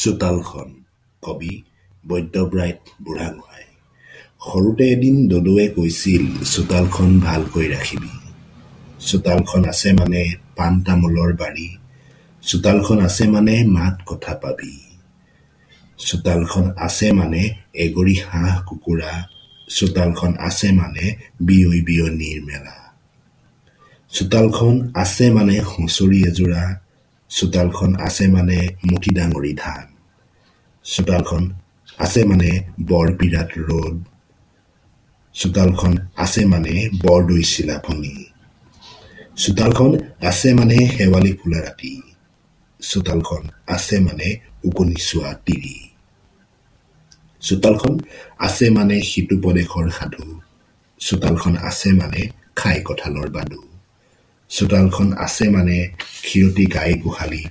চোতালখন। কবি বৈদ্যব্ৰাইট বুঢ়াগোহাঁই। সৰুতে এদিন দদৌৱে কৈছিল চোতালখন ভালকৈ ৰাখিবি। চোতালখন আছে মানে পাণ তামোলৰ বাৰী। চোতালখন আছে মানে মাত কথা পাবি। চোতালখন আছে মানে এগৰি হাঁহ কুকুৰা। চোতালখন আছে মানে বিয়ৈ বিয়নীৰ মেলা। চোতালখন আছে মানে হুঁচৰি এযোৰা। চোতালখন আছে মানে মুঠি ডাঙৰি ধান চোতালখন আছে মানে বৰ বিৰাট ৰ'দ। চোতালখন আছে মানে বৰদৈ চিলাফণি। চোতালখন আছে মানে শেৱালি ফুলা ৰাতি চোতালখন আছে মানে ওকণি চোৱা তিৰি। চোতালখন আছে মানে সিটোপদেশৰ সাধু। চোতালখন আছে মানে খাই কঁঠালৰ বাদু। চোতালখন আছে মানে খীৰতী গাই গোহালি।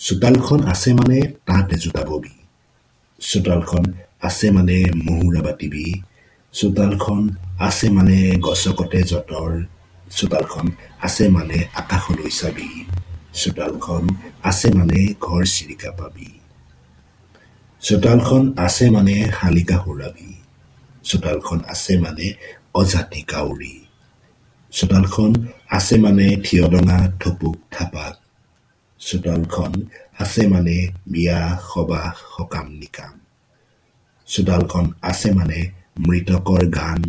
চোতালখন আছে মানে তাঁত এজোঁটা ববি। চোতালখন আছে মানে মহুৰা বাটিবি চোতালখন আছে মানে গছকতে যঁতৰ। চোতালখন আছে মানে আকাশলৈ চাবি। চোতালখন আছে মানে ঘৰ চিৰিকা পাবি। চোতালখন আছে মানে শালিকা সুৰাবি। চোতালখন আছে মানে অজাতি কাউৰী। চোতালখন আছে মানে থিয়দঙা থপুক থাপাক চোতালখন আছে মানে বিয়া সবাহ সকাম নিকাম চোতালখন আছে মানে মৃতকৰ গান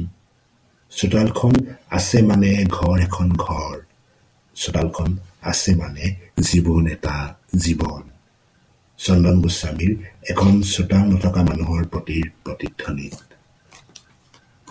চোতালখন আছে মানে ঘৰ এখন ঘৰ চোতালখন আছে মানে জীৱন এটা জীৱন চন্দন গোস্বামীৰ এখন চোতাল নথকা মানুহৰ প্ৰতিৰ প্ৰতিধ্বনিত